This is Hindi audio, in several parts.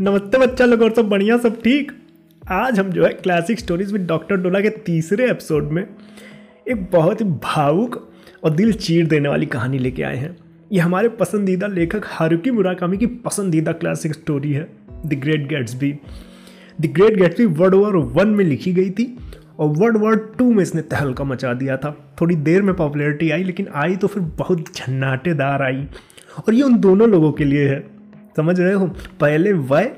नमस्ते बच्चा लोग, और सब बढ़िया, सब ठीक? आज हम जो है क्लासिक स्टोरीज विद डॉक्टर डोला के तीसरे एपिसोड में एक बहुत ही भावुक और दिल चीर देने वाली कहानी लेके आए हैं। ये हमारे पसंदीदा लेखक हारुकी मुराकामी की पसंदीदा क्लासिक स्टोरी है the great Gatsby the great Gatsby world war one में लिखी गई थी, और वर्ल्ड वॉर टू में इसने तहलका मचा दिया था। थोड़ी देर में पॉपुलैरिटी आई, लेकिन आई तो फिर बहुत झन्नाटेदार आई। और ये उन दोनों लोगों के लिए है। समझ रहे हो? पहले वह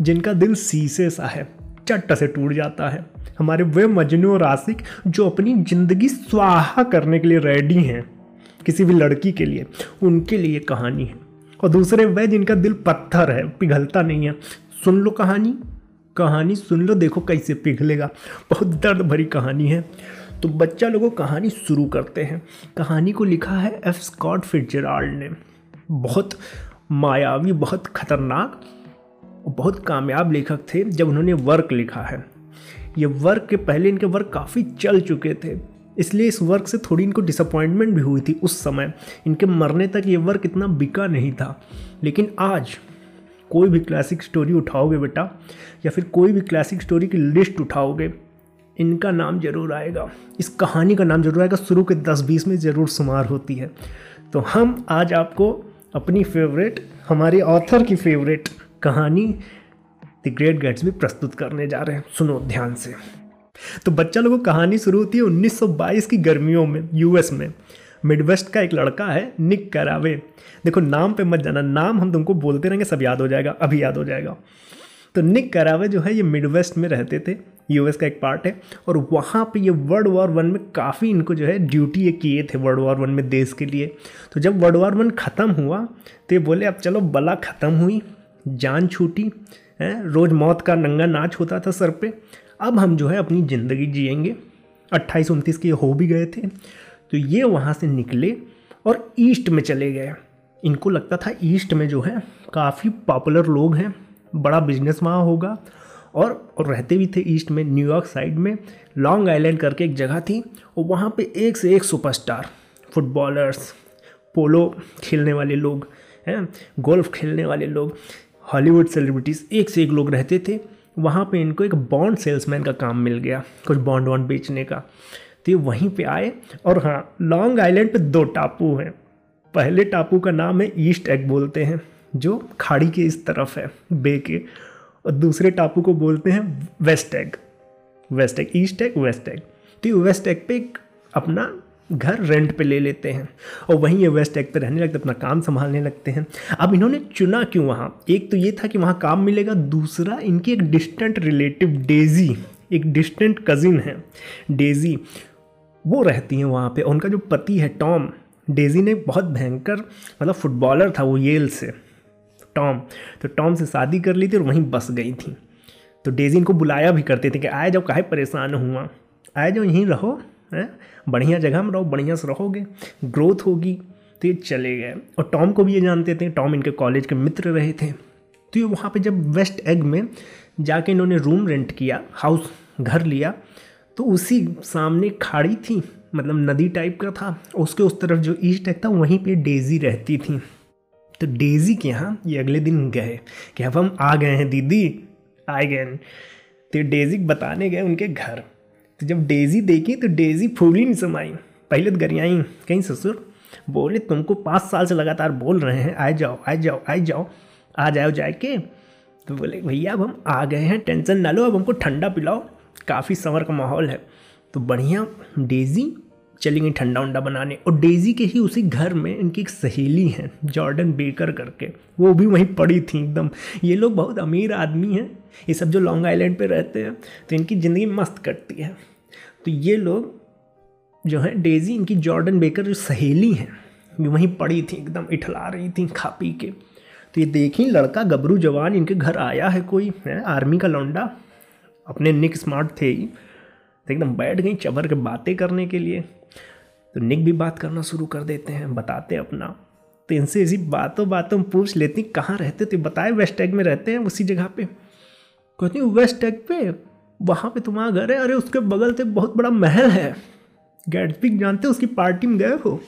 जिनका दिल शीशे सा है चट्ट से टूट जाता है। हमारे वे मजनू और जो अपनी ज़िंदगी स्वाहा करने के लिए रेडी हैं, किसी भी लड़की के लिए, उनके लिए कहानी है। और दूसरे वह जिनका दिल पत्थर है, पिघलता नहीं है। सुन लो कहानी कहानी सुन लो, देखो कैसे पिघलेगा। बहुत दर्द भरी कहानी है। तो बच्चा लोगों, कहानी शुरू करते हैं। कहानी को लिखा है एफ़ स्कॉट फिटजेराल्ड ने। बहुत मायावी बहुत खतरनाक और बहुत कामयाब लेखक थे जब उन्होंने वर्क लिखा है। ये वर्क के पहले इनके वर्क काफ़ी चल चुके थे, इसलिए इस वर्क से थोड़ी इनको डिसअपॉइंटमेंट भी हुई थी उस समय। इनके मरने तक ये वर्क इतना बिका नहीं था। लेकिन आज कोई भी क्लासिक स्टोरी उठाओगे बेटा, या फिर कोई भी क्लासिक स्टोरी की लिस्ट उठाओगे, इनका नाम ज़रूर आएगा। इस कहानी का नाम ज़रूर आएगा। शुरू के दस बीस में ज़रूर शुमार होती है। तो हम आज आपको अपनी फेवरेट हमारे ऑथर की फेवरेट कहानी द ग्रेट गेट्स भी प्रस्तुत करने जा रहे हैं। सुनो ध्यान से। तो बच्चा लोगों, कहानी शुरू होती है 1922 की गर्मियों में यूएस में। मिडवेस्ट का एक लड़का है निक करावे देखो, नाम पे मत जाना, नाम हम तुमको बोलते रहेंगे, सब याद हो जाएगा, अभी याद हो जाएगा। तो निक करावे जो है ये मिडवेस्ट में रहते थे यूएस का एक पार्ट है, और वहाँ पे ये वर्ल्ड वॉर वन में काफ़ी इनको जो है ड्यूटी ये किए थे वर्ल्ड वॉर वन में देश के लिए। तो जब वर्ल्ड वॉर वन ख़त्म हुआ तो ये बोले, अब चलो, बला ख़त्म हुई, जान छूटी, है, रोज़ मौत का नंगा नाच होता था सर पे, अब हम जो है अपनी ज़िंदगी जिएँगे। अट्ठाईस उनतीस के हो भी गए थे। तो ये वहाँ से निकले और ईस्ट में चले गए। इनको लगता था ईस्ट में जो है काफ़ी पॉपुलर लोग हैं। बड़ा बिज़नेस वहाँ होगा। और, और रहते भी थे ईस्ट में न्यूयॉर्क साइड में लॉन्ग आइलैंड करके एक जगह थी और वहाँ पे एक से एक सुपरस्टार फुटबॉलर्स पोलो खेलने वाले लोग हैं गोल्फ खेलने वाले लोग हॉलीवुड सेलिब्रिटीज़ एक से एक लोग रहते थे। वहाँ पे इनको एक बॉन्ड सेल्समैन का काम मिल गया कुछ बॉन्ड वॉन्ड बेचने का। तो ये वहीं पे आए और हाँ लॉन्ग आइलैंड पे दो टापू हैं। पहले टापू का नाम है ईस्ट एग बोलते हैं। जो खाड़ी के इस तरफ़ है, बे के, और दूसरे टापू को बोलते हैं West Egg West Egg East Egg West Egg तो ये वेस्ट एग पे एक अपना घर रेंट पे ले लेते हैं, और वहीं ये वेस्ट एग पे रहने लगते, अपना काम संभालने लगते हैं। अब इन्होंने चुना क्यों वहाँ? एक तो ये था कि वहाँ काम मिलेगा, दूसरा इनकी एक डिस्टेंट रिलेटिव डेजी एक डिस्टेंट कज़िन है डेजी वो रहती हैं वहाँ पे। उनका जो पति है टॉम डेजी ने बहुत भयंकर मतलब फुटबॉलर था वो येल से। टॉम। तो टॉम से शादी कर ली थी और वहीं बस गई थी। तो डेजी इनको बुलाया भी करते थे कि आए जाओ, काहे परेशान हुआ? आए जाओ, यहीं रहो, है? बढ़िया जगह में रहो, बढ़िया से रहोगे, ग्रोथ होगी। तो ये चले गए। और टॉम को भी ये जानते थे, टॉम इनके कॉलेज के मित्र रहे थे। तो ये वहाँ पे जब वेस्ट एग में जाके इन्होंने रूम रेंट किया, हाउस, घर लिया तो उसी सामने खाड़ी थी मतलब नदी टाइप का था। उसके उस तरफ़ जो ईस्ट एग था, वहीं पे डेजी रहती थी। तो डेजी के यहाँ ये अगले दिन गए कि अब हम आ गए हैं, दीदी, आए गए तो डेजी बताने गए उनके घर। तो जब डेजी देखी तो डेजी फूली नहीं समाई। पहले तो गरियाई कहीं ससुर, बोले, तुमको पाँच साल से लगातार बोल रहे हैं, आए जाओ आए जाओ आए जाओ, आ जाओ जाए के तो बोले, भैया, अब हम आ गए हैं, टेंशन ना लो, अब हमको ठंडा पिलाओ, काफ़ी समर का माहौल है। तो बढ़िया, डेजी चली गई ठंडा उंडा बनाने। और डेजी के ही उसी घर में इनकी एक सहेली है, जॉर्डन बेकर करके। वो भी वहीं पड़ी थी एकदम। ये लोग बहुत अमीर आदमी हैं। ये सब जो लॉन्ग आइलैंड पे रहते हैं तो इनकी ज़िंदगी मस्त कटती है। तो ये लोग जो है, डेजी, इनकी जॉर्डन बेकर जो सहेली हैं, ये वहीं पड़ी थी एकदम, इठला रही थी खा पी के। तो ये देखी, लड़का गबरू जवान, इनके घर आया है कोई, है, आर्मी का लौंडा। अपने निक स्मार्ट थे ही। तो एकदम बैठ गई चबर के बातें करने के लिए। तो निक भी बात करना शुरू कर देते हैं, बताते हैं अपना। तो इनसे इसी बातों बातों में पूछ लेती कहाँ रहते तो बताए वेस्ट एग में रहते हैं उसी जगह पे। कहती हूँ वेस्ट टैग पे? वहाँ पे तुम्हारा घर है? अरे, उसके बगल से बहुत बड़ा महल है। गैट्सबी जानते हो? उसकी पार्टी में गए हो?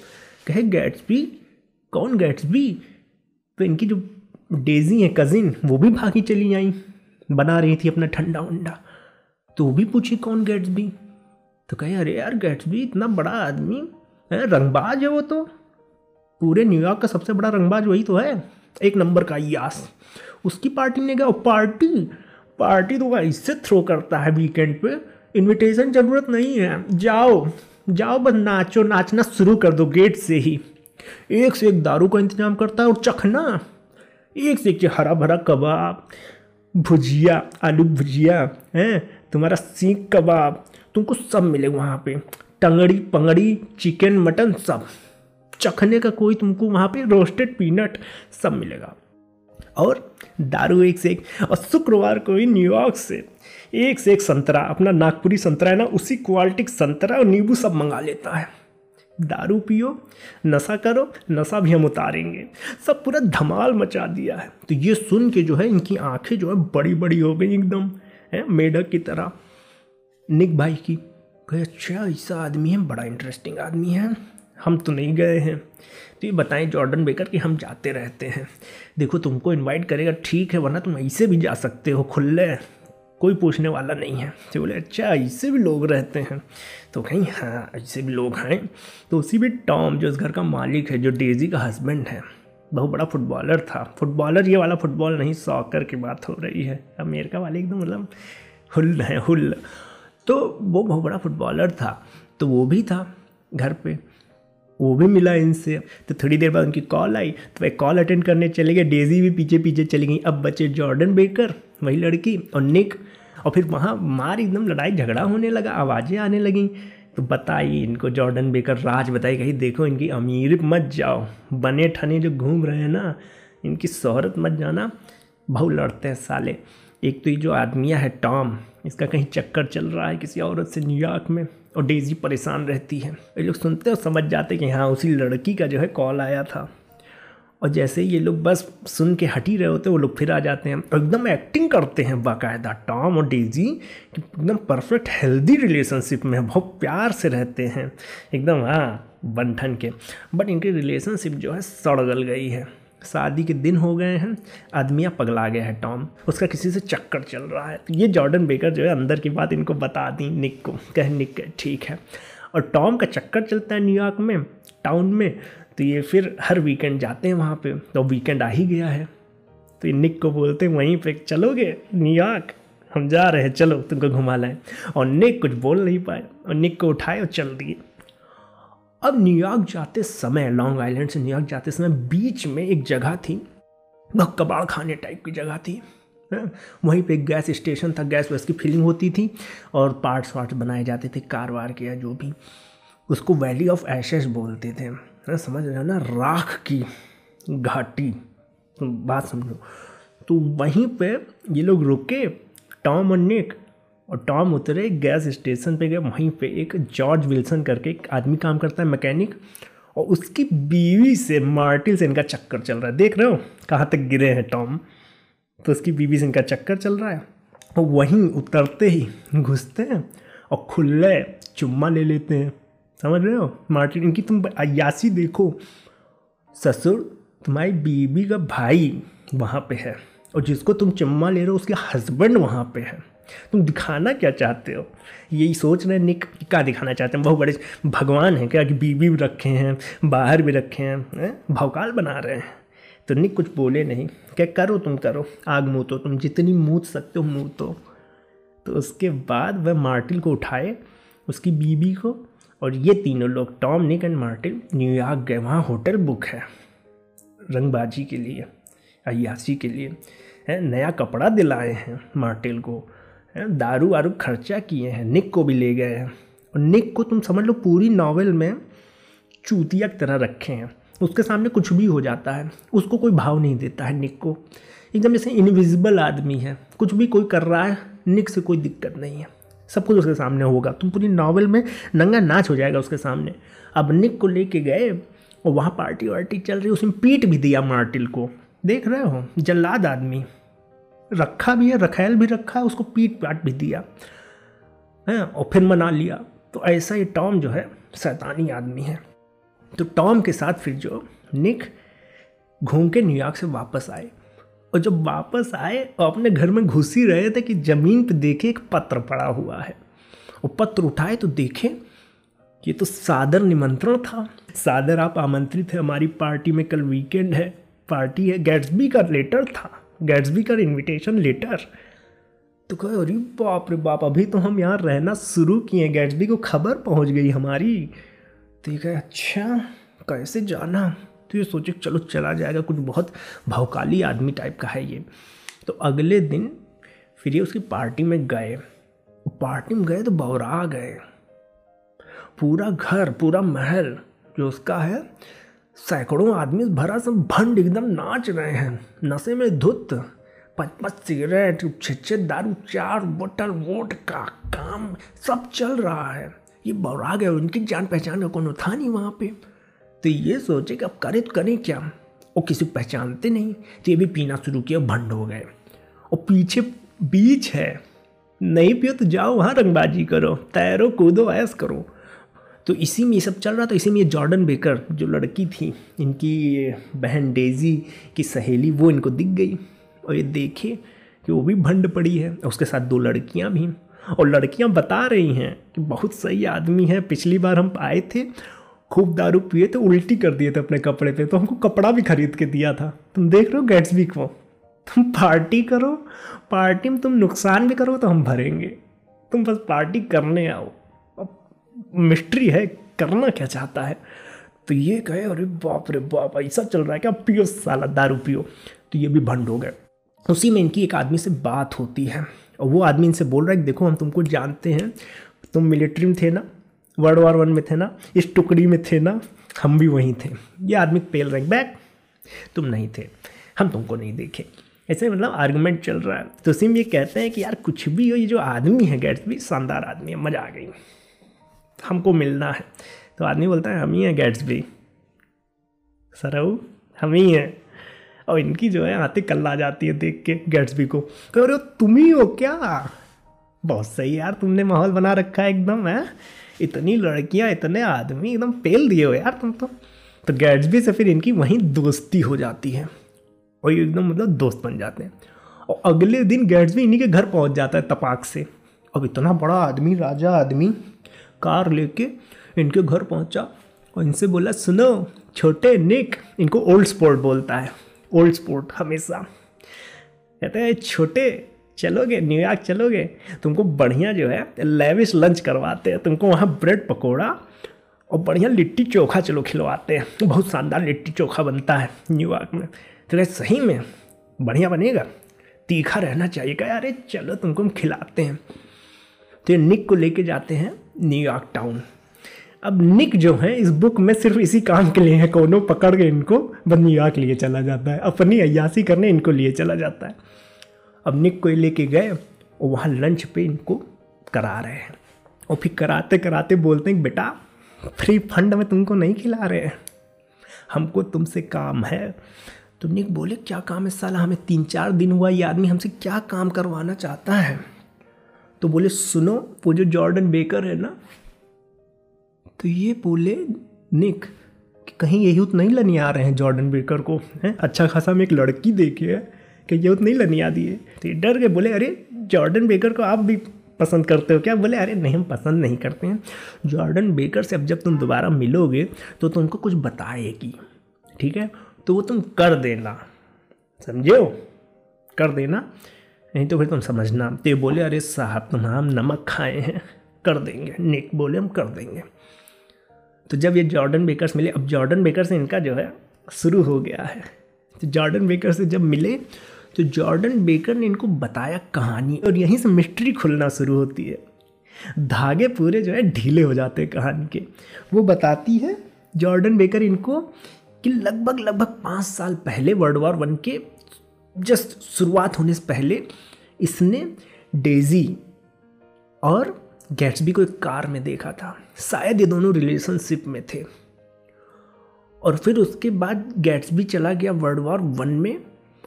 कहे गैट्सबी कौन गैट्सबी तो इनकी जो डेजी है कजिन वो भी भागी चली आई। बना रही थी अपना ठंडा वंडा तो भी पूछी कौन भी तो कहे, अरे यार गेट्स भी इतना बड़ा आदमी, है, रंगबाज है वो तो। पूरे न्यूयॉर्क का सबसे बड़ा रंगबाज वही तो है, एक नंबर का यास उसकी पार्टी ने कहा पार्टी पार्टी तो इससे थ्रो करता है वीकेंड पे। इनविटेशन ज़रूरत नहीं है। जाओ जाओ बस नाचो, नाचना शुरू कर दो गेट से ही। एक से एक दारू का इंतज़ाम करता है और चखना। एक से एक हरा भरा कबाब, भुजिया, आलू भुजिया, हैं तुम्हारा सीख कबाब, तुमको सब मिले वहाँ पे। टंगड़ी पंगड़ी, चिकन, मटन सब। चखने का कोई तुमको वहाँ पे रोस्टेड पीनट सब मिलेगा। और दारू एक से एक, और शुक्रवार को ही न्यूयॉर्क से एक से एक संतरा, अपना नागपुरी संतरा है ना, उसी क्वालिटी संतरा और नींबू सब मंगा लेता है। दारू पियो, नशा करो, नशा भी हम उतारेंगे। सब पूरा धमाल मचा दिया है। तो ये सुन के जो है, इनकी आँखें जो है बड़ी बड़ी हो गई एकदम। है, मेढक की तरह। निक भाई की कहे अच्छा ऐसा आदमी है, बड़ा इंटरेस्टिंग आदमी है। हम तो नहीं गए हैं। तो ये बताएँ जॉर्डन बेकर कि हम जाते रहते हैं। देखो, तुमको इनवाइट करेगा, ठीक है, वरना तुम ऐसे भी जा सकते हो खुले कोई पूछने वाला नहीं है। तो बोले अच्छा ऐसे भी लोग रहते हैं। तो कहीं हाँ ऐसे भी लोग हैं। तो उसी भी टॉम, जो इस घर का मालिक है, जो डेजी का हस्बैंड है। बहुत बड़ा फुटबॉलर था। फुटबॉलर ये वाला फुटबॉल नहीं सॉकर की बात हो रही है। अमेरिका वाले एकदम मतलब हुल है, हुल। तो वो बहुत बड़ा फुटबॉलर था। तो वो भी था घर पे। वो भी मिला इनसे। तो थोड़ी देर बाद उनकी कॉल आई। तो वह कॉल अटेंड करने चले गए। डेजी भी पीछे पीछे चली गई। अब बचे जॉर्डन बेकर, वही लड़की और निक। और फिर वहाँ मार, एकदम लड़ाई झगड़ा होने लगा। आवाज़ें आने लगी। तो बताइए इनको, जॉर्डन बेकर राज बताई कहीं देखो इनकी अमीर मत जाओ। बने ठने जो घूम रहे हैं ना, इनकी शहरत मत जाना। बहु लड़ते हैं साले। एक तो ये जो आदमिया है, टॉम, इसका कहीं चक्कर चल रहा है किसी औरत से न्यूयॉर्क में, और डेजी परेशान रहती है। ये लोग सुनते और समझ जाते कि हाँ उसी लड़की का जो है कॉल आया था। और जैसे ही ये लोग बस सुन के हट ही रहे होते हैं, वो लोग फिर आ जाते हैं। और एकदम एक्टिंग करते हैं बाकायदा, टॉम और डेजी एकदम परफेक्ट हेल्दी रिलेशनशिप में बहुत प्यार से रहते हैं। एकदम हाँ बंठन के। बट इनकी रिलेशनशिप जो है, सड़गल गई है। शादी के दिन हो गए हैं, आदमियाँ पगला गया है, टॉम। उसका किसी से चक्कर चल रहा है। तो ये जॉर्डन बेकर जो है, अंदर की बात इनको बता दी, निक को। कह निक, ठीक है। और टॉम का चक्कर चलता है न्यूयॉर्क में, टाउन में तो ये फिर हर वीकेंड जाते हैं वहाँ पे। तो वीकेंड आ ही गया है। तो निक को बोलते हैं, वहीं पे चलोगे? न्यूयॉर्क हम जा रहे हैं, चलो, तुमको घुमा लाएँ। और निक कुछ बोल नहीं पाए और निक को उठाए और चल दिए। अब न्यूयॉर्क जाते समय लॉन्ग आइलैंड से न्यूयॉर्क जाते समय बीच में एक जगह थी, वह कबाड़ खाने टाइप की जगह थी वहीं पे एक गैस स्टेशन था गैस वैस की फिलिंग होती थी और पार्ट्स वार्ट्स बनाए जाते थे, कार वार के या जो भी। उसको वैली ऑफ़ एशेस बोलते थे। ना समझ रहे हो ना, राख की घाटी। बात समझो। तो वहीं पे ये लोग रुके, टॉम और निक, और टॉम उतरे गैस स्टेशन पे गए। वहीं पे एक जॉर्ज विल्सन करके एक आदमी काम करता है, मैकेनिक। और उसकी बीवी से, मार्टिल से इनका चक्कर चल रहा है। देख रहे हो कहाँ तक गिरे हैं टॉम। तो उसकी बीवी से इनका चक्कर चल रहा है। और वहीं उतरते ही घुसते हैं और खुले चुम्मा ले लेते हैं। समझ रहे हो? मार्टिन, इनकी तुम अयासी देखो। ससुर, तुम्हारी बीबी का भाई वहाँ पे है और जिसको तुम चम्मा ले रहे हो, उसके हस्बैंड वहाँ पे है। तुम दिखाना क्या चाहते हो? यही सोच रहे निक, क्या दिखाना चाहते हैं? बहुत बड़े भगवान हैं क्या? कि बीबी भी रखे हैं, बाहर भी रखे हैं? भौकाल बना रहे हैं। तो निक, कुछ बोले नहीं। क्या करो तुम, करो। आग मुँह तो तुम, जितनी मूत सकते हो मुँह तो तो उसके बाद वह मार्टिल को उठाए, उसकी बीबी को और ये तीनों लोग Tom, Nick and Martin New York गए। वहाँ होटल बुक है, रंगबाजी के लिए, अयासी के लिए। है, नया कपड़ा दिलाए हैं मार्टिल को। है, दारू वारू खर्चा किए हैं, निक को भी ले गए हैं। और निक को तुम समझ लो पूरी नावल में चूतिया की तरह रखे हैं। उसके सामने कुछ भी हो जाता है, उसको कोई भाव नहीं देता है निक को। एकदम जैसे इनविजिबल आदमी है, कुछ भी कोई कर रहा है, निक से कोई दिक्कत नहीं है। सब कुछ उसके सामने होगा। तुम पूरी नावल में नंगा नाच हो जाएगा उसके सामने। अब निक को लेके गए, और वहाँ पार्टी वार्टी चल रही उसमें पीट भी दिया मार्टिल को। देख रहे हो? जल्लाद आदमी। रखा भी है, रखैल भी रखा है, उसको पीट पाट भी दिया। है? और फिर मना लिया। तो ऐसा ही टॉम जो है सैतानी आदमी है। तो टॉम के साथ फिर जो निक घूम के न्यूयॉर्क से वापस आए। और जब वापस आए और अपने घर में घुस ही रहे थे कि ज़मीन पे देखे एक पत्र पड़ा हुआ है। और पत्र उठाए तो देखे ये तो सादर निमंत्रण था। सादर, आप आमंत्रित है, हमारी पार्टी में कल वीकेंड है, पार्टी है गैट्सबी का लेटर था गैट्सबी का इनविटेशन लेटर तो कहे, अरे बाप रे बाप, अभी तो हम यहाँ रहना शुरू किए गैट्सबी को खबर पहुँच गई हमारी। तो ये कहे अच्छा कैसे जाना? तो ये सोचे चलो चला जाएगा, कुछ बहुत भौकाली आदमी टाइप का है ये। तो अगले दिन फिर ये उसकी पार्टी में गए। पार्टी में गए तो बौरा गए। पूरा घर, पूरा महल जो उसका है, सैकड़ों आदमी भरा सब भंड एकदम नाच रहे हैं। नशे में धुत पच पच सिगरेट छे दारू, चार बोतल वोट का काम, सब चल रहा है। ये बौरा गए उनकी जान पहचान का कोनो था नहीं वहाँ पे? तो ये सोचे कि अब करें तो करें क्या? वो किसी को पहचानते नहीं तो ये भी पीना शुरू किया, भंड हो गए। और पीछे बीच है। नहीं पियो तो जाओ, वहाँ रंगबाजी करो, तैरो, कूदो ऐस करो। तो इसी में ये सब चल रहा था, इसी में ये जॉर्डन बेकर, जो लड़की थी, इनकी बहन डेजी की सहेली, वो इनको दिख गई। और ये देखे कि वो भी भंड पड़ी है उसके साथ दो लड़कियाँ भी। और लड़कियाँ बता रही हैं कि बहुत सही आदमी है, पिछली बार हम आए थे खूब दारू पिए तो उल्टी कर दिए थे अपने कपड़े पे तो हमको कपड़ा भी खरीद के दिया था। तुम देख रहे हो गैट्सबी को। तुम पार्टी करो पार्टी में तुम नुकसान भी करो तो हम भरेंगे। तुम बस पार्टी करने आओ। अब मिस्ट्री है, करना क्या चाहता है? तो ये कहे, अरे बाप रे बाप, ऐसा चल रहा है क्या? पियो साला दारू पियो। तो ये भी भंड हो गए। उसी में इनकी एक आदमी से बात होती है। और वो आदमी इनसे बोल रहा है देखो, हम तुमको जानते हैं, तुम मिलिट्री में थे ना वर्ल्ड वार वन में थे ना, इस टुकड़ी में थे ना, हम भी वहीं थे। ये आदमी पेल रहे, बैक, तुम नहीं थे, हम तुमको नहीं देखे। ऐसे मतलब आर्गूमेंट चल रहा है। तो सिम ये कहते हैं कि यार, कुछ भी हो, ये जो आदमी है गैट्स भी शानदार आदमी है, मज़ा आ गई। हमको मिलना है। तो आदमी बोलता है, हम ही हैं गैट्स भी सरऊ हम ही हैं। और इनकी जो है, आते कल आ जाती है देख के गैट्सबी को। कह रहे हो, तुम ही हो क्या? बहुत सही यार, तुमने माहौल बना रखा है एकदम, है? इतनी लड़कियाँ, इतने आदमी एकदम पेल दिए हो। यार तुम तो तो गैट्सबी से फिर इनकी वहीं दोस्ती हो जाती है। और ये एकदम मतलब दोस्त बन जाते हैं। और अगले दिन गैट्सबी इन्हीं के घर पहुँच जाता है तपाक से। अब इतना बड़ा आदमी, राजा आदमी, कार लेके इनके घर पहुँचा और इनसे बोला, सुनो, छोटे निक इनको ओल्ड स्पोर्ट बोलता है। ओल्ड स्पोर्ट हमेशा। कहते हैं, छोटे चलोगे न्यूयॉर्क चलोगे? तुमको बढ़िया जो है लेविश लंच करवाते हैं। तुमको वहाँ ब्रेड पकौड़ा और बढ़िया लिट्टी चोखा चलो खिलवाते हैं। बहुत शानदार लिट्टी चोखा बनता है न्यूयॉर्क में। तो सही में बढ़िया बनेगा? तीखा रहना चाहिए क्या? अरे चलो, तुमको हम खिलाते हैं। तो ये निक को लेके जाते हैं न्यूयॉर्क टाउन अब निक जो है, इस बुक में सिर्फ़ इसी काम के लिए है। कोनो पकड़ के इनको न्यूयॉर्क लिए चला जाता है। अपनी अयासी करने इनको लिए चला जाता है। अब निक को लेके गए और वहाँ लंच पे इनको करा रहे हैं। और फिर कराते कराते बोलते हैं बेटा फ्री फंड में तुमको नहीं खिला रहे हैं। हमको तुमसे काम है। तो निक बोले, क्या काम है साला? हमें तीन चार दिन हुआ ये आदमी हमसे क्या काम करवाना चाहता है? तो बोले, सुनो, वो जो जॉर्डन बेकर है ना तो ये बोले, निक, कि कहीं यही उत नहीं आ रहे हैं जॉर्डन बेकर को, हैं? अच्छा खासा हम एक लड़की देखी है कि ये उत नहीं लनी आ दिए तो डर के बोले, अरे, जॉर्डन बेकर को आप भी पसंद करते हो क्या? बोले, अरे, नहीं, हम पसंद नहीं करते हैं। जॉर्डन बेकर से अब जब तुम दोबारा मिलोगे तो तुमको कुछ बताएगी, ठीक है? तो वो तुम कर देना, समझे हो? कर देना, नहीं तो फिर तुम समझना। तो ये बोले, अरे, साहब, तुम हम नमक खाए हैं, कर देंगे। निक बोले, हम कर देंगे। तो जब ये जॉर्डन बेकर्स मिले, अब जॉर्डन बेकर से इनका जो है, शुरू हो गया है। तो जॉर्डन बेकर से जब मिले तो जॉर्डन बेकर ने इनको बताया कहानी और यहीं से मिस्ट्री खुलना शुरू होती है। धागे पूरे जो है ढीले हो जाते हैं कहानी के। वो बताती है जॉर्डन बेकर इनको कि लगभग लगभग पाँच साल पहले वर्ल्ड वॉर वन के जस्ट शुरुआत होने से पहले इसने डेजी और गैट्सबी को एक कार में देखा था। शायद ये दोनों रिलेशनशिप में थे। और फिर उसके बाद गैट्सबी चला गया वर्ल्ड वॉर वन में।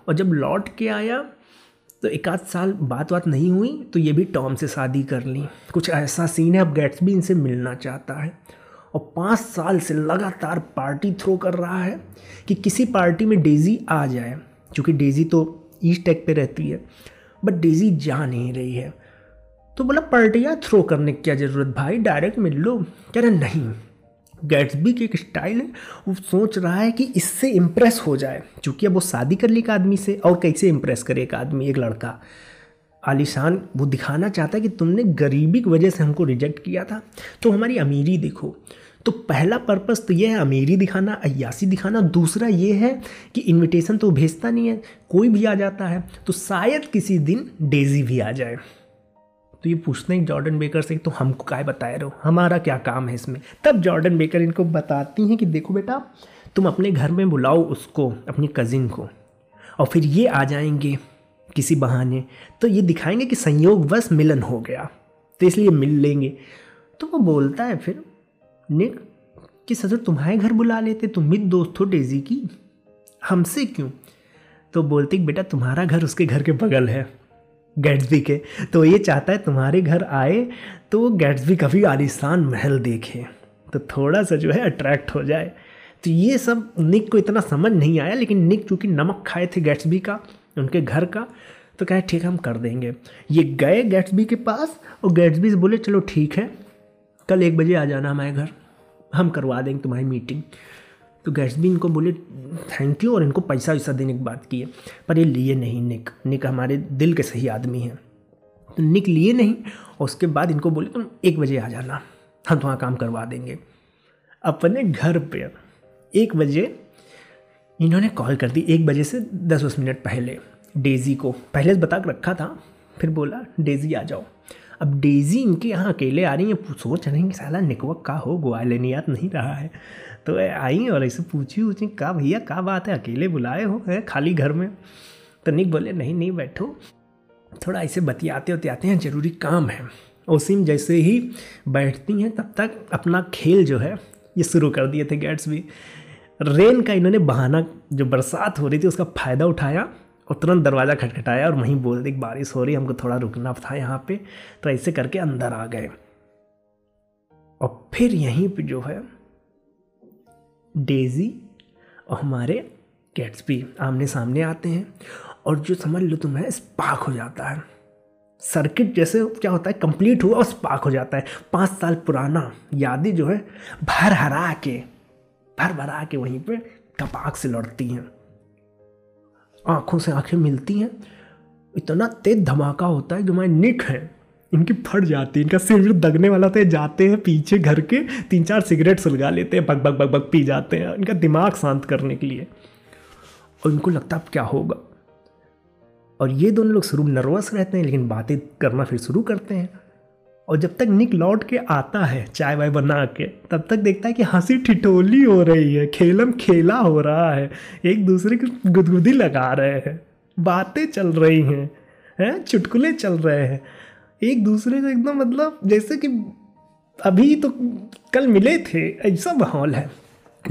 और जब लौट के आया तो एक आध साल बात बात नहीं हुई तो ये भी टॉम से शादी कर ली। कुछ ऐसा सीन है, अब गैट्सबी इनसे मिलना चाहता है। और पाँच साल से लगातार पार्टी थ्रो कर रहा है कि किसी पार्टी में डेजी आ जाए, क्योंकि डेजी तो ईस्ट टेक पे रहती है बट डेजी जा नहीं रही है। तो बोला पार्टियाँ थ्रो करने की क्या ज़रूरत भाई? डायरेक्ट मिल लो। कह रहे, नहीं। गैट्सबी की एक स्टाइल है, वो सोच रहा है कि इससे इम्प्रेस हो जाए। क्योंकि अब वो शादी कर ली एक आदमी से और कैसे इम्प्रेस करे एक आदमी, एक लड़का? आलिशान, वो दिखाना चाहता है कि तुमने गरीबी की वजह से हमको रिजेक्ट किया था। तो हमारी अमीरी देखो। तो पहला पर्पस तो ये है अमीरी दिखाना, अयासी दिखाना। दूसरा ये है कि इनविटेशन तो भेजता नहीं है, कोई भी आ जाता है। तो शायद किसी दिन डेजी भी आ जाए। तो ये पूछते हैं जॉर्डन बेकर से तो हमको काय बताए रहो हमारा क्या काम है इसमें? तब जॉर्डन बेकर इनको बताती हैं कि, देखो बेटा, तुम अपने घर में बुलाओ उसको, अपनी कज़िन को, और फिर ये आ जाएँगे किसी बहाने। तो ये दिखाएँगे कि संयोग बस मिलन हो गया तो इसलिए मिल लेंगे। तो वो बोलता है फिर, निक, कि सजर तुम्हारे घर बुला लेते, तुम भी दोस्त हो डेजी की, हमसे क्यों? तो बोलते बेटा, तुम्हारा घर उसके घर के बगल है। गैट्सबी के। तो ये चाहता है तुम्हारे घर आए तो गैट्सबी का भी आलिशान महल देखे तो थोड़ा सा जो है अट्रैक्ट हो जाए। तो ये सब निक को इतना समझ नहीं आया, लेकिन निक चूँकि नमक खाए थे गैट्सबी का, उनके घर का तो कहे, ठीक है, हम कर देंगे। ये गए गैट्सबी के पास, और गैट्सबी से बोले, चलो ठीक है, कल एक बजे आ जाना हमारे घर, हम करवा देंगे तुम्हारी मीटिंग तो गैट्सबी इनको बोले थैंक यू और इनको पैसा वैसा देने की बात की है। पर ये लिए नहीं निक निक हमारे दिल के सही आदमी हैं। तो निक लिए नहीं, और उसके बाद इनको बोले, तुम एक बजे आ जाना। हम तुम्हारा काम करवा देंगे। अपने घर पे एक बजे इन्होंने कॉल कर दी, एक बजे से दस दस मिनट पहले डेज़ी को। पहले से बता रखा था, फिर बोला डेज़ी आ जाओ। अब डेज़ी इनके यहाँ अकेले आ रही हैं सोच रहे हैं कि साला निकवक का हो ग्वालिनियात नहीं रहा है? तो आई और ऐसे पूछी उछी का भैया का बात है? अकेले बुलाए हो, है, खाली घर में? तो निक बोले, नहीं नहीं, बैठो। थोड़ा ऐसे बतियाते उतियाते हैं, ज़रूरी काम है। ओसिम जैसे ही बैठती हैं, तब तक अपना खेल जो है, ये शुरू कर दिए थे गैट्स भी रेन का इन्होंने बहाना, जो बरसात हो रही थी, उसका फ़ायदा उठाया और तुरंत दरवाज़ा खटखटाया और वहीं बोल दी बारिश हो रही हमको थोड़ा रुकना था यहाँ पे। तो ऐसे करके अंदर आ गए। और फिर यहीं पे जो है डेजी और हमारे कैट्सपी आमने सामने आते हैं और जो समझ लो तुम्हें स्पार्क हो जाता है। सर्किट जैसे क्या होता है? कंप्लीट हुआ और स्पार्क हो जाता है। पाँच साल पुराना यादें जो है, भर हरा के, भर भरा के वहीं पे टपाक से लड़ती हैं। आँखों से आँखें मिलती हैं। इतना तेज धमाका होता है जो हमारे निक हैं इनकी फट जाती है, इनका सिर दगने वाला होता है जाते हैं पीछे घर के, तीन चार सिगरेट सुलगा लेते हैं बग बग बग बग पी जाते हैं, इनका दिमाग शांत करने के लिए। और इनको लगता अब क्या होगा? और ये दोनों लोग शुरू नर्वस रहते हैं, लेकिन बातें करना फिर शुरू करते हैं। और जब तक निक लौट के आता है, चाय वाय बना के, तब तक देखता है कि हँसी ठिठोली हो रही है, खेलम खेला हो रहा है, एक दूसरे की गुदगुदी लगा रहे हैं, बातें चल रही हैं हैं, चुटकुले चल रहे हैं। एक दूसरे से एकदम मतलब जैसे कि अभी तो कल मिले थे, ऐसा माहौल है।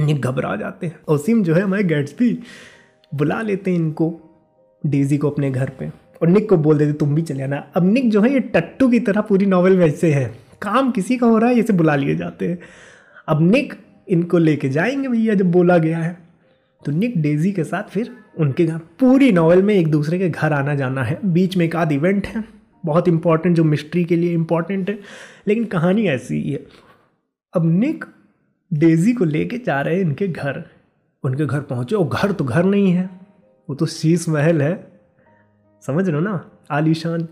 निक घबरा जाते हैं। ओसिम जो है, हमारे गेट्स भी बुला लेते हैं इनको डेजी को अपने घर पे। और निक को बोल देते, तुम भी चले आना। अब निक जो है, ये टट्टू की तरह पूरी नॉवल वैसे है। काम किसी का हो रहा है, इसे बुला लिए जाते हैं। अब निक इनको लेके जाएँगे भैया, जब बोला गया है। तो निक डेजी के साथ फिर उनके घर, पूरी नॉवल में एक दूसरे के घर आना जाना है। बीच में एक आध इवेंट है। बहुत इंपॉर्टेंट जो मिस्ट्री के लिए इंपॉर्टेंट है, लेकिन कहानी ऐसी ही है। अब निक डेजी को लेके जा रहे हैं इनके घर। उनके घर पहुँचे, और घर तो घर नहीं है, वो तो शीश महल है। समझ रहे हो ना, आलीशान।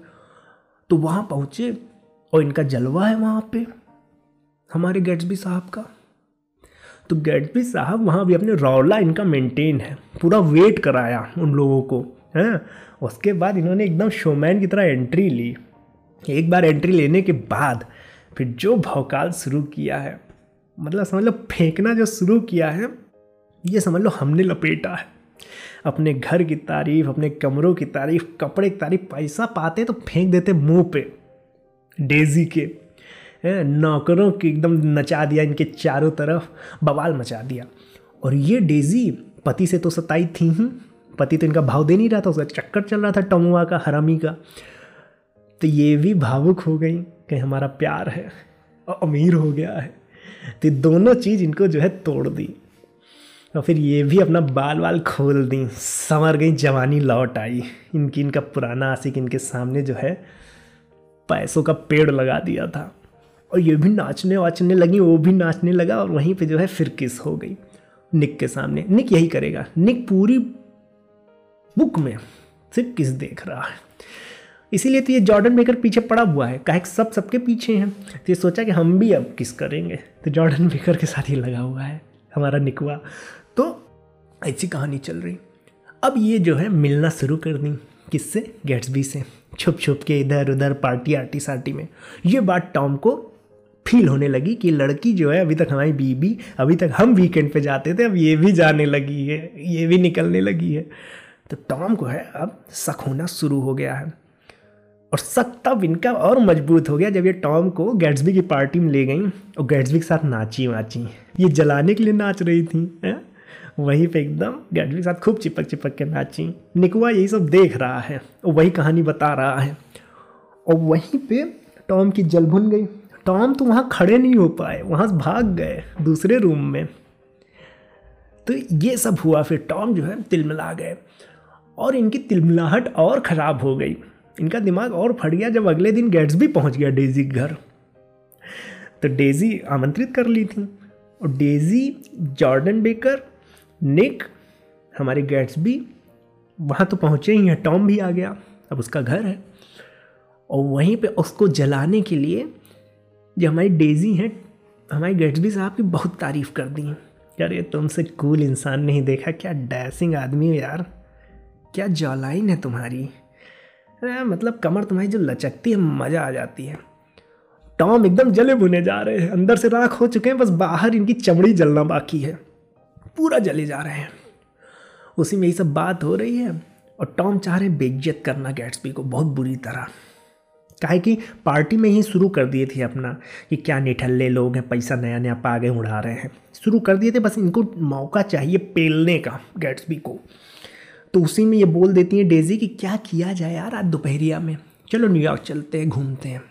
तो वहाँ पहुँचे, और इनका जलवा है वहाँ पे, हमारे गेट्सबी साहब का। तो गेट्सबी साहब वहाँ भी अपने रौला इनका मेंटेन है, पूरा वेट कराया उन लोगों को, हैं। उसके बाद इन्होंने एकदम शोमैन की तरह एंट्री ली। एक बार एंट्री लेने के बाद फिर जो भौकाल शुरू किया है मतलब समझ लो फेंकना जो शुरू किया है, ये समझ लो हमने लपेटा है। अपने घर की तारीफ़, अपने कमरों की तारीफ़, कपड़े की तारीफ़, पैसा पाते तो फेंक देते मुँह पे। डेजी के नौकरों की एकदम नचा दिया इनके चारों तरफ़, बवाल मचा दिया। और ये डेजी पति से तो सताई थी ही। पति तो इनका भाव दे नहीं रहा था, उसका चक्कर चल रहा था टमुआ का, हरामी का। तो ये भी भावुक हो गई कि हमारा प्यार है और अमीर हो गया है। तो दोनों चीज़ इनको जो है तोड़ दी। और फिर ये भी अपना बाल बाल खोल दी। संवर गई, जवानी लौट आई। इनकी, इनका पुराना आशिक इनके सामने जो है पैसों का पेड़ लगा दिया था। और ये भी नाचने वाचने लगी, वो भी नाचने लगा और वहीं पे जो है फिर किस हो गई। निक के सामने। निक यही करेगा। निक पूरी बुक में सिर्फ़ किस देख रहा है। इसीलिए तो ये जॉर्डन बेकर पीछे पड़ा हुआ है, कहे सब सबके पीछे हैं। तो ये सोचा कि हम भी अब किस करेंगे। तो जॉर्डन बेकर के साथ ही लगा हुआ है हमारा निकवा। तो ऐसी कहानी चल रही। अब ये जो है मिलना शुरू कर दी किससे? गेट्सबी से। छुप छुप के इधर उधर पार्टी आर्टी सार्टी में। ये बात टॉम को फील होने लगी कि लड़की जो है अभी तक हमारी बीबी, अभी तक हम वीकेंड पे जाते थे, अब ये भी जाने लगी है, ये भी निकलने लगी है। तो टॉम को है, अब शक होना शुरू हो गया है। और शक तब इनका और मज़बूत हो गया जब ये टॉम को गैट्सबी की पार्टी में ले गई और गैट्सबी के साथ नाची वाची। ये जलाने के लिए नाच रही थी, है? वहीं पे एकदम गैट्सबी के साथ खूब चिपक चिपक के नाची। निकुआ यही सब देख रहा है और वही कहानी बता रहा है। और वहीं पे टॉम की जल भुन गई। टॉम तो वहाँ खड़े नहीं हो पाए, वहाँ से भाग गए दूसरे रूम में। तो ये सब हुआ, फिर टॉम जो है तिलमिला गए। और इनकी तिलमिलाहट और ख़राब हो गई। इनका दिमाग और फट गया जब अगले दिन गेट्स भी पहुँच गया डेजी के घर। तो डेजी आमंत्रित कर ली थी। और डेजी जॉर्डन बेकर निक हमारे गेट्स भी वहाँ तो पहुँचे ही हैं। टॉम भी आ गया। अब उसका घर है। और वहीं पे उसको जलाने के लिए जो हमारी डेजी हैं, हमारे गेट्सबी साहब की बहुत तारीफ़ कर दी यार, ये तुमसे कूल इंसान नहीं देखा। क्या डैसिंग आदमी हो यार। क्या जॉलाइन है तुम्हारी? मतलब कमर तुम्हारी जो लचकती है, मज़ा आ जाती है। टॉम एकदम जले भुने जा रहे हैं। अंदर से राख हो चुके हैं, बस बाहर इनकी चमड़ी जलना बाकी है। पूरा जले जा रहे हैं। उसी में यही सब बात हो रही है और टॉम चाह रहे बेइज्जत करना गैट्सबी को, बहुत बुरी तरह। काहे कि पार्टी में ही शुरू कर दिए थे अपना कि क्या निठल्ले लोग हैं, पैसा नया नया पागे उड़ा रहे हैं। शुरू कर दिए थे, बस इनको मौका चाहिए पेलने का गैट्सबी को। तो उसी में ये बोल देती हैं, डेजी, कि क्या किया जाए यार आज दोपहरिया में? चलो न्यूयॉर्क चलते हैं, घूमते हैं।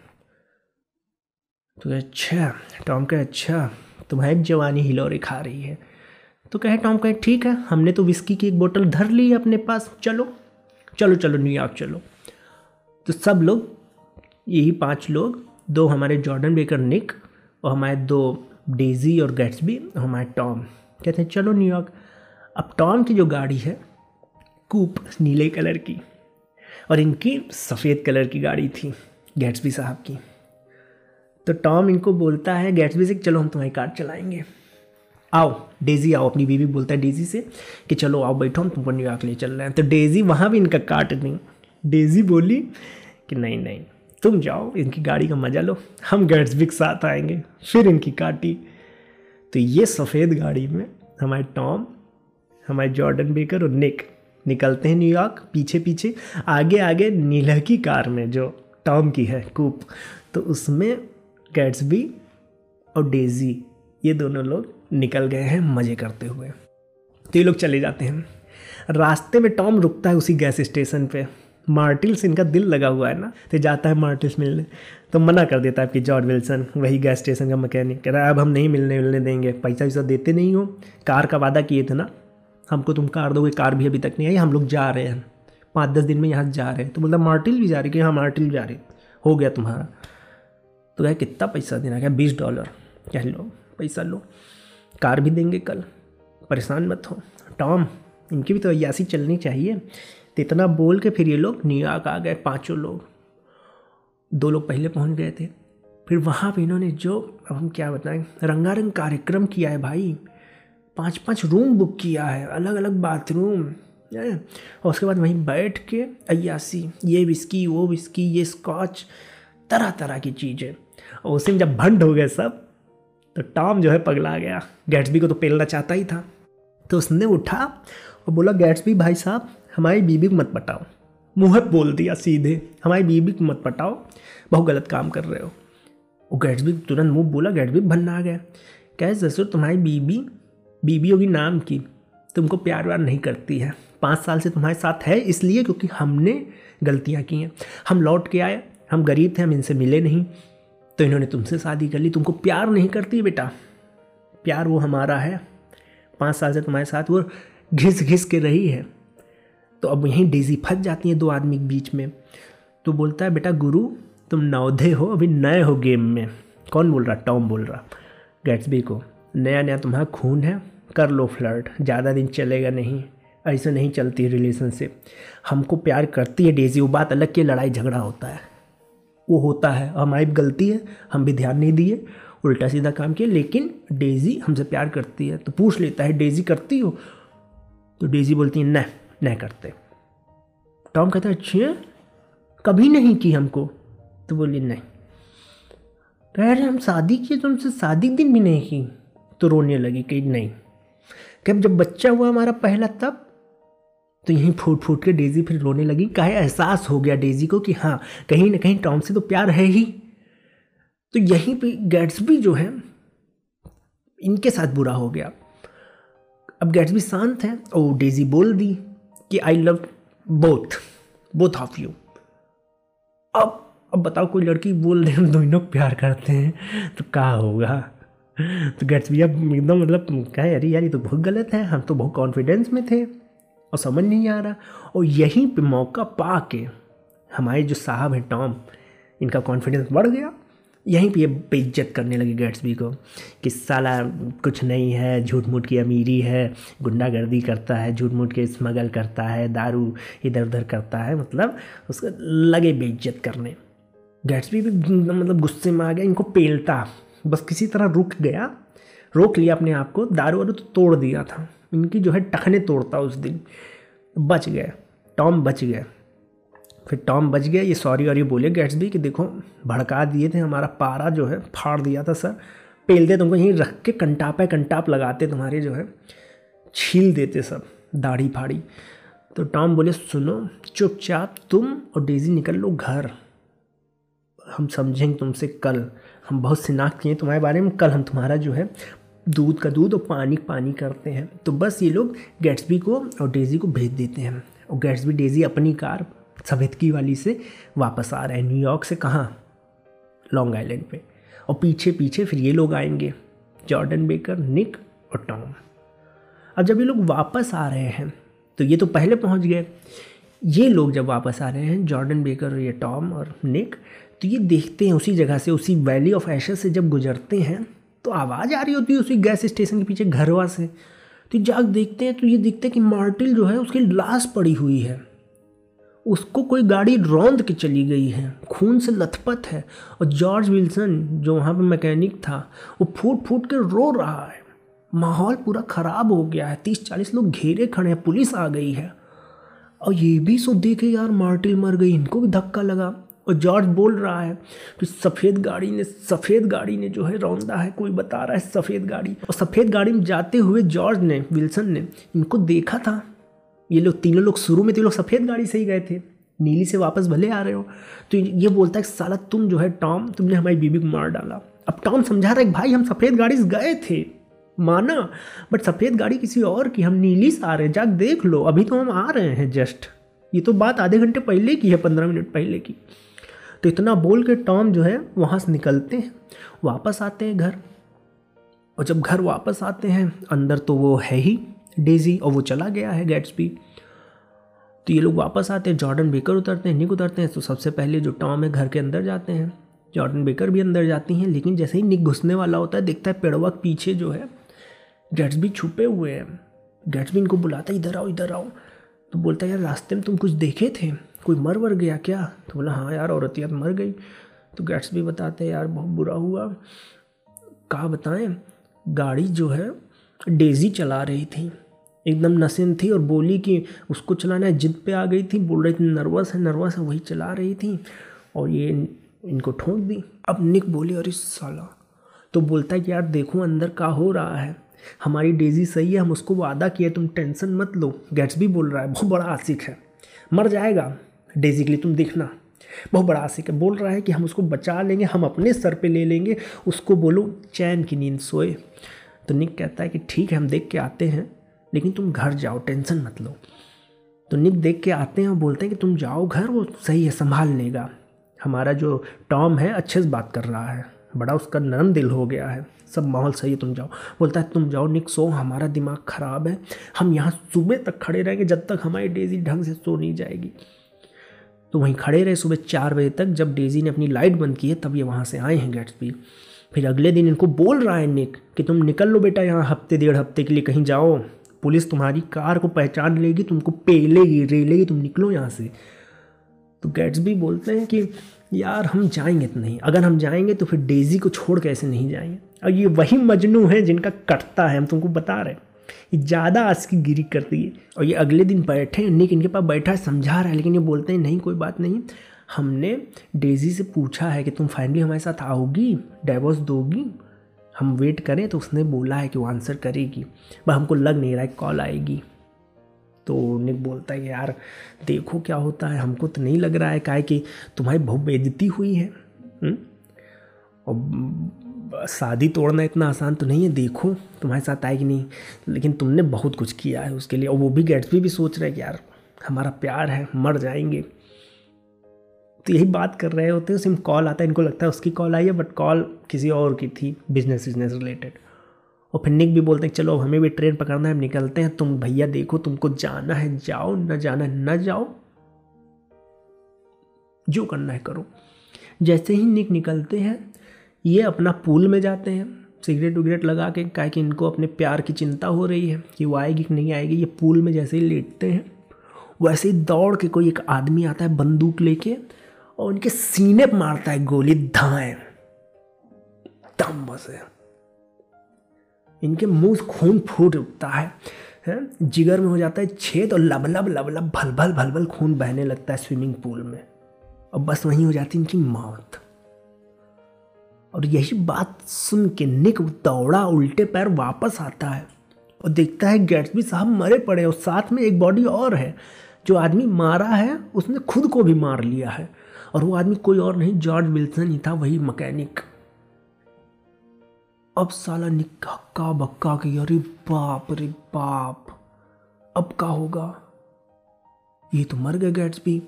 तो अच्छा टॉम कहे अच्छा तुम्हारी जवानी हिलोरी खा रही है। तो कहे, टॉम कहे, ठीक है, हमने तो विस्की की एक बोतल धर ली है अपने पास, चलो चलो चलो न्यूयॉर्क चलो। तो सब लोग, यही पाँच लोग, दो हमारे जॉर्डन बेकर निक और हमारे दो डेजी और गैट्सबी और हमारे टॉम, कहते हैं, चलो न्यूयॉर्क अब टॉम की जो गाड़ी है कूप नीले कलर की और इनकी सफ़ेद कलर की गाड़ी थी गैट्सबी साहब की। तो टॉम इनको बोलता है गैट्सबी से चलो हम तुम्हारी कार चलाएँगे। आओ डेजी आओ, अपनी बीवी बोलता है डेजी से कि चलो आओ बैठो, हम तुम तुमको न्यूयॉर्क ले चल रहे हैं। तो डेजी वहाँ भी इनका काट नहीं डेजी बोली कि नहीं नहीं, तुम जाओ, इनकी गाड़ी का मज़ा लो, हम गैट्सबी के साथ आएँगे, फिर इनकी काटी। तो ये सफ़ेद गाड़ी में हमारे टॉम, हमारे जॉर्डन बेकर और निक निकलते हैं न्यूयॉर्क पीछे पीछे आगे आगे नीला की कार में, जो टॉम की है कूप तो उसमें गैट्सबी और डेजी ये दोनों लोग निकल गए हैं मज़े करते हुए। तो ये लोग चले जाते हैं। रास्ते में टॉम रुकता है उसी गैस स्टेशन पे। मार्टिल्स इनका दिल लगा हुआ है ना तो जाता है मार्टिल्स मिलने। तो मना कर देता है कि जॉर्ज विल्सन वही गैस स्टेशन का मैकेनिक कह रहा है, अब हम नहीं मिलने मिलने देंगे पैसा वैसा देते नहीं हो। कार का वादा किए थे ना हमको तुम कार दोगे, कार भी अभी तक नहीं आई, हम लोग जा रहे हैं। पाँच दस दिन में यहाँ जा रहे हैं। तो बोलता मार्टिल भी जा रही कि हाँ मार्टिल जा रही हो। गया तुम्हारा। तो कह, कितना पैसा देना? क्या बीस डॉलर। कह, लो, पैसा लो। कार भी देंगे कल। परेशान मत हो। टॉम, इनकी भी तो अयासी चलनी चाहिए। तो इतना बोल के फिर ये लोग न्यूयॉर्क आ गए, पाँचों लोग। दो लोग पहले पहुँच गए थे। फिर वहाँ पे इन्होंने जो, अब हम क्या बताएँ, रंगारंग कार्यक्रम किया है भाई। पाँच पाँच रूम बुक किया है अलग अलग बाथरूम और उसके बाद वहीं बैठ के अयासी ये विस्की वो विस्की ये स्कॉच तरह तरह की चीज़ें। और उसी में जब भंड हो गए सब तो टॉम जो है पगला गया। गैट्सबी को तो पेलना चाहता ही था। तो उसने उठा और बोला गैट्सबी भाई साहब, हमारी बीबी को मत पटाओ। मुँह बोल दिया सीधे, हमारी बीबी को मत पटाओ। बहुत गलत काम कर रहे हो। वो गैट्सबी तुरंत मुँह बोला गैट्सबी बनना आ गया। कैसे ससुर तुम्हारी बीबी बीबी होगी नाम की तुमको प्यार व्यार नहीं करती है। पाँच साल से तुम्हारे साथ है इसलिए क्योंकि हमने गलतियाँ की हैं। हम लौट के आए, हम गरीब थे, हम इनसे मिले नहीं। तो इन्होंने तुमसे शादी कर ली। तुमको प्यार नहीं करती बेटा। प्यार वो हमारा है। पाँच साल से तुम्हारे साथ वो घिस घिस के रही है। तो अब यहीं डेजी फंस जाती है दो आदमी के बीच में। तो बोलता है, बेटा गुरु, तुम नौधे हो, अभी नए हो गेम में। कौन बोल रहा? टॉम बोल रहा। गैट्सबी को। नया नया तुम्हारा खून है। कर लो फ्लर्ट ज़्यादा दिन चलेगा नहीं, ऐसे नहीं चलती रिलेशनशिप हमको प्यार करती है डेजी वो बात अलग की लड़ाई झगड़ा होता है। वो होता है, हमारी गलती है, हम भी ध्यान नहीं दिए, उल्टा सीधा काम किया, लेकिन डेजी हमसे प्यार करती है तो पूछ लेता है डेजी करती हो? तो डेजी बोलती है, न नहीं करते। टॉम कहता है अच्छा कभी नहीं की हमको? तो बोली, नहीं। कह रहे हम शादी किए तो हमसे शादी दिन भी नहीं की? तो रोने लगी कि, नहीं। कि जब बच्चा हुआ हमारा पहला तब तो यहीं फूट फूट के डेजी फिर रोने लगी। कहे एहसास हो गया डेजी को कि हाँ कहीं ना कहीं टॉम से तो प्यार है ही। तो यहीं पे गैट्सबी जो है, इनके साथ बुरा हो गया। अब गैट्सबी शांत है और डेजी बोल दी कि I love both both of you अब अब बताओ कोई लड़की बोल दे दोनों प्यार करते हैं तो क्या होगा? तो गैट्सबी अब एकदम मतलब कहे अरे यार, ये तो बहुत गलत है। हम तो बहुत कॉन्फिडेंस में थे और समझ नहीं आ रहा। और यहीं पे मौका पा के हमारे जो साहब हैं टॉम, इनका कॉन्फिडेंस बढ़ गया। यहीं पे ये बेइज्जत करने लगे गैट्सबी को कि साला कुछ नहीं है झूठ मूठ की अमीरी है, गुंडागर्दी करता है झूठ मूठ के स्मगल करता है, दारू इधर उधर करता है। मतलब उसको लगे बेइज्जत करने। गैट्सबी भी मतलब गुस्से में आ गया, इनको पेलता। बस किसी तरह रुक गया, रोक लिया अपने आप को, दारू वारू तो तोड़ दिया था। इनकी जो है टखने तोड़ता उस दिन। बच गए टॉम बच गए फिर टॉम बच गया, ये सॉरी और ये बोले गैट्स भी कि देखो, भड़का दिए थे हमारा पारा जो है, फाड़ दिया था सर। पेल दे तुमको, यहीं रख के कंटाप है कंटाप लगाते तुम्हारे जो है, छील देते सब, दाढ़ी फाड़ी। तो टॉम बोले, सुनो, चुपचाप तुम और डेजी निकल लो घर। हम समझेंगे तुमसे कल। हम बहुत शिनाख्त किए तुम्हारे बारे में। कल हम तुम्हारा जो है, दूध का दूध और पानी पानी करते हैं। तो बस ये लोग गैट्सबी को और डेजी को भेज देते हैं। और गैट्सबी डेजी अपनी कार सफेदकी वाली से वापस आ रहे हैं। न्यूयॉर्क से कहाँ? लॉन्ग आइलैंड पे। और पीछे पीछे फिर ये लोग आएँगे। जॉर्डन बेकर निक और टॉम अब जब ये लोग वापस आ रहे हैं तो ये तो पहले पहुँच गए। ये लोग जब वापस आ रहे हैं जॉर्डन बेकर और ये टॉम और निक तो ये देखते हैं उसी जगह से, उसी वैली ऑफ़ एशर से जब गुजरते हैं तो आवाज़ आ रही होती है उसी गैस स्टेशन के पीछे घरवा से। तो जाग देखते हैं तो ये देखते हैं कि मार्टिल जो है, उसकी लाश पड़ी हुई है। उसको कोई गाड़ी रौंद के चली गई है, खून से लथपथ है, और जॉर्ज विल्सन जो वहाँ पर मैकेनिक था, वो फूट फूट के रो रहा है। माहौल पूरा ख़राब हो गया है तीस चालीस लोग घेरे खड़े हैं, पुलिस आ गई है। और ये भी सो देखे यार मार्टिल मर गई, इनको भी धक्का लगा। और जॉर्ज बोल रहा है कि सफ़ेद गाड़ी ने, सफ़ेद गाड़ी ने जो है रौंदा है, कोई बता रहा है सफ़ेद गाड़ी। और सफ़ेद गाड़ी में जाते हुए जॉर्ज ने, विल्सन ने इनको देखा था। ये लोग, तीनों लोग, शुरू में तो लोग सफ़ेद गाड़ी से ही गए थे। नीली से वापस भले आ रहे हो। तो ये बोलता है साला तुम जो है, टॉम, तुमने हमारी बीबी को मार डाला। अब टॉम समझा रहा है भाई, हम सफ़ेद गाड़ी से गए थे। माना, बट सफ़ेद गाड़ी किसी और की, हम नीली से आ रहे हैं। जाक देख लो, अभी तो हम आ रहे हैं जस्ट। ये तो बात आधे घंटे पहले की है, पंद्रह मिनट पहले की। तो इतना बोल के टॉम जो है, वहाँ से निकलते हैं। वापस आते हैं घर। और जब घर वापस आते हैं, अंदर तो वो है ही डेजी और वो चला गया है भी तो ये लोग वापस आते हैं जॉर्डन बेकर उतरते हैं निक उतरते हैं। तो सबसे पहले जो टॉम है, घर के अंदर जाते हैं। जॉर्डन बेकर भी अंदर जाती हैं, लेकिन जैसे ही निक घुसने वाला होता है, देखता है पेड़वा पीछे जो है भी छुपे हुए हैं। भी इनको बुलाता है, इधर आओ इधर आओ। तो बोलता है, यार, रास्ते में तुम कुछ देखे थे? कोई मर वर गया क्या? तो बोला हाँ यार औरतिया मर गई। तो गैट्स भी बताते हैं, यार, बहुत बुरा हुआ। कहा बताएँ, गाड़ी जो है डेजी चला रही थी। एकदम नसिन थी और बोली कि उसको चलाना है, जिद पे आ गई थी। बोल रही थी, नर्वस है नर्वस है, वही चला रही थी। और ये इनको ठोंक दी। अब निक बोली, अरे साला। तो बोलता है कि, यार, देखो, अंदर का हो रहा है। हमारी डेजी सही है, हम उसको वादा किए, तुम टेंशन मत लो। गैट्स भी बोल रहा है, बहुत बड़ा आशिक है। मर जाएगा। लिए तुम देखना। बहुत बड़ा आशिक है। बोल रहा है कि हम उसको बचा लेंगे, हम अपने सर पे ले लेंगे। उसको बोलो, चैन की नींद सोए। तो निक कहता है कि ठीक है, हम देख के आते हैं। लेकिन तुम घर जाओ, टेंशन मत लो। तो निक देख के आते हैं और बोलते हैं कि तुम जाओ घर, वो सही है, संभाल लेगा। हमारा जो टॉम है, अच्छे से बात कर रहा है। बड़ा उसका नरम दिल हो गया है। सब माहौल सही है, तुम जाओ। बोलता है, तुम जाओ, निक सो, हमारा दिमाग ख़राब है। हम यहाँ सुबह तक खड़े रहेंगे, जब तक हमारी डेजी ढंग से सो नहीं जाएगी। तो वहीं खड़े रहे सुबह चार बजे तक। जब डेजी ने अपनी लाइट बंद की है, तब ये वहाँ से आए हैं गेट्सबी फिर अगले दिन इनको बोल रहा है निक कि तुम निकल लो बेटा यहाँ हफ़्ते, डेढ़ हफ़्ते के लिए कहीं जाओ। पुलिस तुम्हारी कार को पहचान लेगी, तुमको पेलेगी, रेलेगी, तुम निकलो यहाँ से। तो गेट्स भी बोलते हैं कि, यार, हम जाएँगे तो नहीं। अगर हम जाएँगे तो फिर डेजी को छोड़ कैसे नहीं जाएँगे। और ये वही मजनू है जिनका कटता है, हम तुमको बता रहे हैं। ज़्यादा आज की गिरी करती है। और ये अगले दिन बैठे हैं निक इनके पास बैठा है, समझा रहा है, लेकिन ये बोलते हैं, नहीं, कोई बात नहीं। हमने डेजी से पूछा है कि तुम फाइनली हमारे साथ आओगी डाइवोर्स दोगी? हम वेट करें तो उसने बोला है कि वो आंसर करेगी। बस हमको लग नहीं रहा है कॉल आएगी। तो निक बोलता है, यार, देखो क्या होता है। हमको तो नहीं लग रहा है क्या कि तुम्हारी बहुत बेइज्जती हुई है हुँ? और शादी तोड़ना इतना आसान तो नहीं है देखो तुम्हारे साथ आएगी नहीं। लेकिन तुमने बहुत कुछ किया है उसके लिए और वो भी गेट्स भी, सोच रहे हैं कि यार हमारा प्यार है मर जाएँगे। तो यही बात कर रहे होते हैं उसी में कॉल आता है इनको लगता है उसकी कॉल आई है बट कॉल किसी और की थी बिज़नेस बिज़नेस रिलेटेड और फिर निक भी बोलते हैं चलो हमें भी ट्रेन पकड़ना है हम निकलते हैं। तुम भैया देखो तुमको जाना है जाओ न जाना है न जाओ। जो करना है करो। जैसे ही निक निकलते हैं ये अपना पूल में जाते हैं, सिगरेट विगरेट लगा के क्या कि इनको अपने प्यार की चिंता हो रही है कि वो आएगी कि नहीं आएगी, ये पूल में जैसे ही लेटते हैं, वैसे ही दौड़ के कोई एक आदमी आता है बंदूक लेके और उनके सीने पर मारता है गोली धाए। दम बस। इनके मुँह से खून फूट उठता है है? जिगर में हो जाता है छेद और लबलब लबलब भल भल भल भल खून बहने लगता है स्विमिंग पूल में। और बस वहीं हो जाती है इनकी मौत। और यही बात सुन के निक दौड़ा, उल्टे पैर वापस आता है। और देखता है गैट्सबी साहब मरे पड़े और साथ में एक बॉडी और है। जो आदमी मारा है, उसने खुद को भी मार लिया है। और वो आदमी कोई और नहीं, जॉर्ज विल्सन ही था, वही मैकेनिक। अब साला निक्का का बक्का की अरे बाप रे बाप, अब का होगा? ये तो मर गए गैट्स भी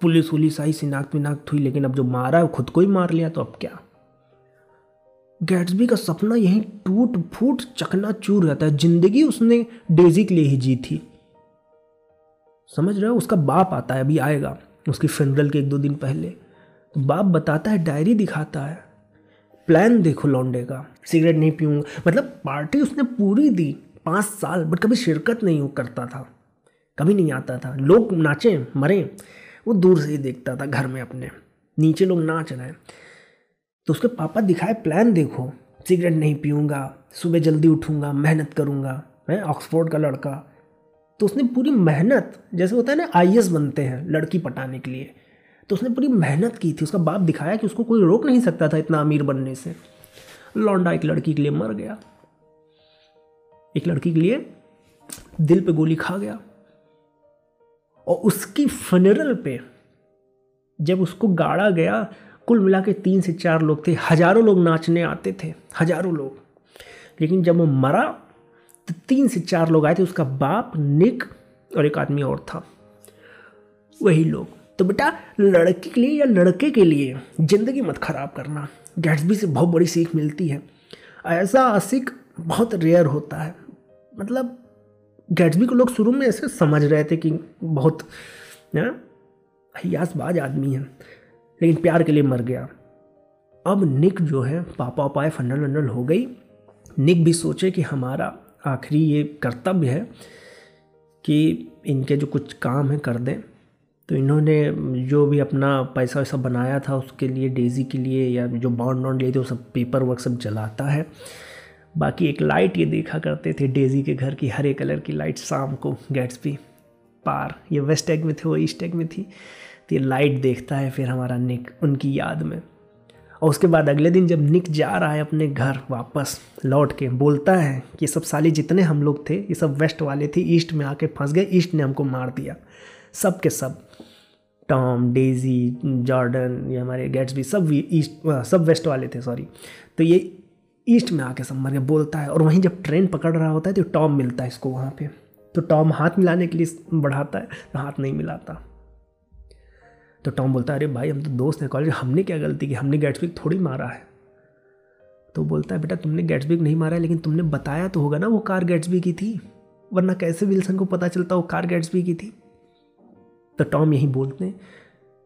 पुलिस वुलिस आई सिनाख्त विनाख्त हुई लेकिन अब जो मारा है खुद को ही मार लिया तो अब क्या? गैट्सबी का सपना यहीं टूट फूट चकना चूर रहता है। ज़िंदगी उसने डेजी के लिए ही जी थी। समझ रहे हो? उसका बाप आता है, अभी आएगा। उसकी फ्रेंडल के एक दो दिन पहले। तो बाप बताता है डायरी दिखाता है। प्लान देखो लौंडे का। सिगरेट नहीं पीऊँगा। मतलब पार्टी उसने पूरी दी, पाँच साल बट कभी शिरकत नहीं करता था। कभी नहीं आता था। लोग नाचें, मरें। वो दूर से ही देखता था, घर में अपने। नीचे लोग नाच रहे हैं। तो उसके पापा दिखाए, प्लान देखो, सिगरेट नहीं पीऊँगा, सुबह जल्दी उठूँगा, मेहनत करूँगा मैं ऑक्सफोर्ड का लड़का। तो उसने पूरी मेहनत, जैसे होता है ना आई बनते हैं, लड़की पटाने के लिए। तो उसने पूरी मेहनत की थी, उसका बाप दिखाया कि उसको कोई रोक नहीं सकता था इतना अमीर बनने से। लौंडा एक लड़की के लिए मर गया। एक लड़की के लिए दिल पे गोली खा गया। और उसकी फनरल पे जब उसको गाड़ा गया कुल मिला के तीन से चार लोग थे। हज़ारों लोग नाचने आते थे, हज़ारों लोग। लेकिन जब वो मरा तो तीन से चार लोग आए थे, उसका बाप, निक और एक आदमी और था। वही लोग। तो बेटा, लड़की के लिए या लड़के के लिए ज़िंदगी मत ख़राब करना। गैट्सबी से बहुत बड़ी सीख मिलती है। ऐसा आशिक बहुत रेयर होता है। मतलब गैट्सबी को लोग शुरू में ऐसे समझ रहे थे कि बहुत हयासबाज आदमी है। लेकिन प्यार के लिए मर गया। अब निक जो है, पापा पाए फंडल वंडल हो गई। निक भी सोचे कि हमारा आखिरी ये कर्तव्य है कि इनके जो कुछ काम है कर दें। तो इन्होंने जो भी अपना पैसा वैसा बनाया था उसके लिए, डेज़ी के लिए, या जो बॉन्ड वॉन्ड लिए थे, वो सब पेपर वर्क सब जलाता है। बाकी एक लाइट ये देखा करते थे डेज़ी के घर की, हरे कलर की लाइट शाम को गेट्स भी पार। ये वेस्ट एग में थे, वो ईस्ट एग में थी। ये लाइट देखता है फिर हमारा निक उनकी याद में। और उसके बाद अगले दिन जब निक जा रहा है अपने घर वापस लौट के, बोलता है कि सब साले जितने हम लोग थे, ये सब वेस्ट वाले थे ईस्ट में आके फंस गए ईस्ट ने हमको मार दिया। सब के सब टॉम डेजी जॉर्डन ये हमारे गेट्स भी सब ईस्ट सब वेस्ट वाले थे सॉरी तो ये ईस्ट में आके सब मर गया बोलता है। और वहीं जब ट्रेन पकड़ रहा होता है तो टॉम मिलता है इसको वहाँ पे। तो टॉम हाथ मिलाने के लिए बढ़ाता है तो हाथ नहीं मिलाता। तो टॉम बोलता है, अरे भाई, हम तो दोस्त हैं कॉलेज हमने क्या गलती की? हमने गेट्सबी थोड़ी मारा है। तो बोलता है, बेटा, तुमने गैट्सबी को नहीं मारा है, लेकिन तुमने बताया तो होगा ना वो कार गैट्सबी की थी, वरना कैसे विल्सन को पता चलता वो कार गैट्सबी की थी? तो टॉम यही बोलते हैं,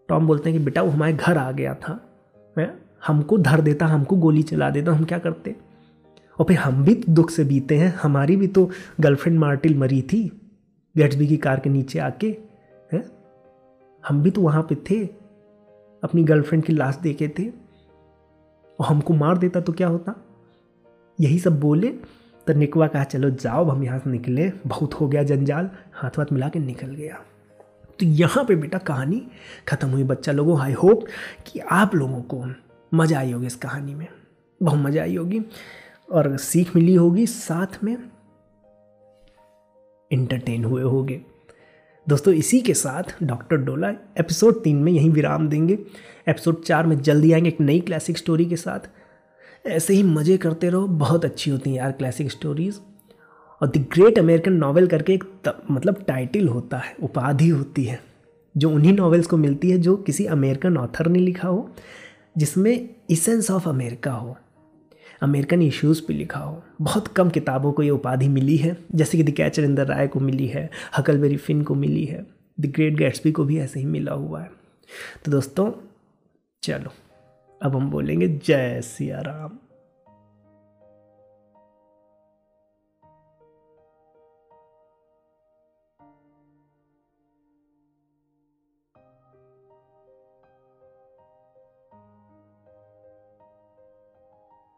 टॉम बोलते हैं कि, बेटा, वो हमारे घर आ गया था है हमको धर देता, हमको गोली चला देता, हम क्या करते? और फिर हम भी तो दुख से बीते हैं, हमारी भी तो गर्लफ्रेंड मार्टिल मरी थी गैट्सबी की कार के नीचे आके हम भी तो वहाँ पे थे। अपनी गर्लफ्रेंड की लाश देखे थे। और हमको मार देता तो क्या होता? यही सब बोले तो निकवा कहा, चलो जाओ हम यहाँ से निकले। बहुत हो गया जंजाल। हाथ वाथ मिला के निकल गया। तो यहाँ पे बेटा कहानी ख़त्म हुई। बच्चा लोगों आई होप कि आप लोगों को मज़ा आई होगी इस कहानी में। बहुत मज़ा आई होगी। और सीख मिली होगी, साथ में इंटरटेन हुए होगे। दोस्तों इसी के साथ डॉक्टर डोला एपिसोड तीन में यहीं विराम देंगे। एपिसोड चार में जल्दी आएँगे एक नई क्लासिक स्टोरी के साथ। ऐसे ही मज़े करते रहो बहुत अच्छी होती हैं यार क्लासिक स्टोरीज़ और द ग्रेट अमेरिकन नावल करके एक त, मतलब टाइटल होता है उपाधि होती है जो उन्हीं नॉवेल्स को मिलती है जो किसी अमेरिकन ऑथर ने लिखा हो जिसमें इसेंस ऑफ़ अमेरिका हो। अमेरिकन इश्यूज़ पे लिखा हो। बहुत कम किताबों को ये उपाधि मिली है। जैसे कि the catcher in the rye को मिली है हकलबेरी फिन को मिली है द ग्रेट गैट्सबी को भी ऐसे ही मिला हुआ है। तो दोस्तों, चलो, अब हम बोलेंगे जय सिया राम।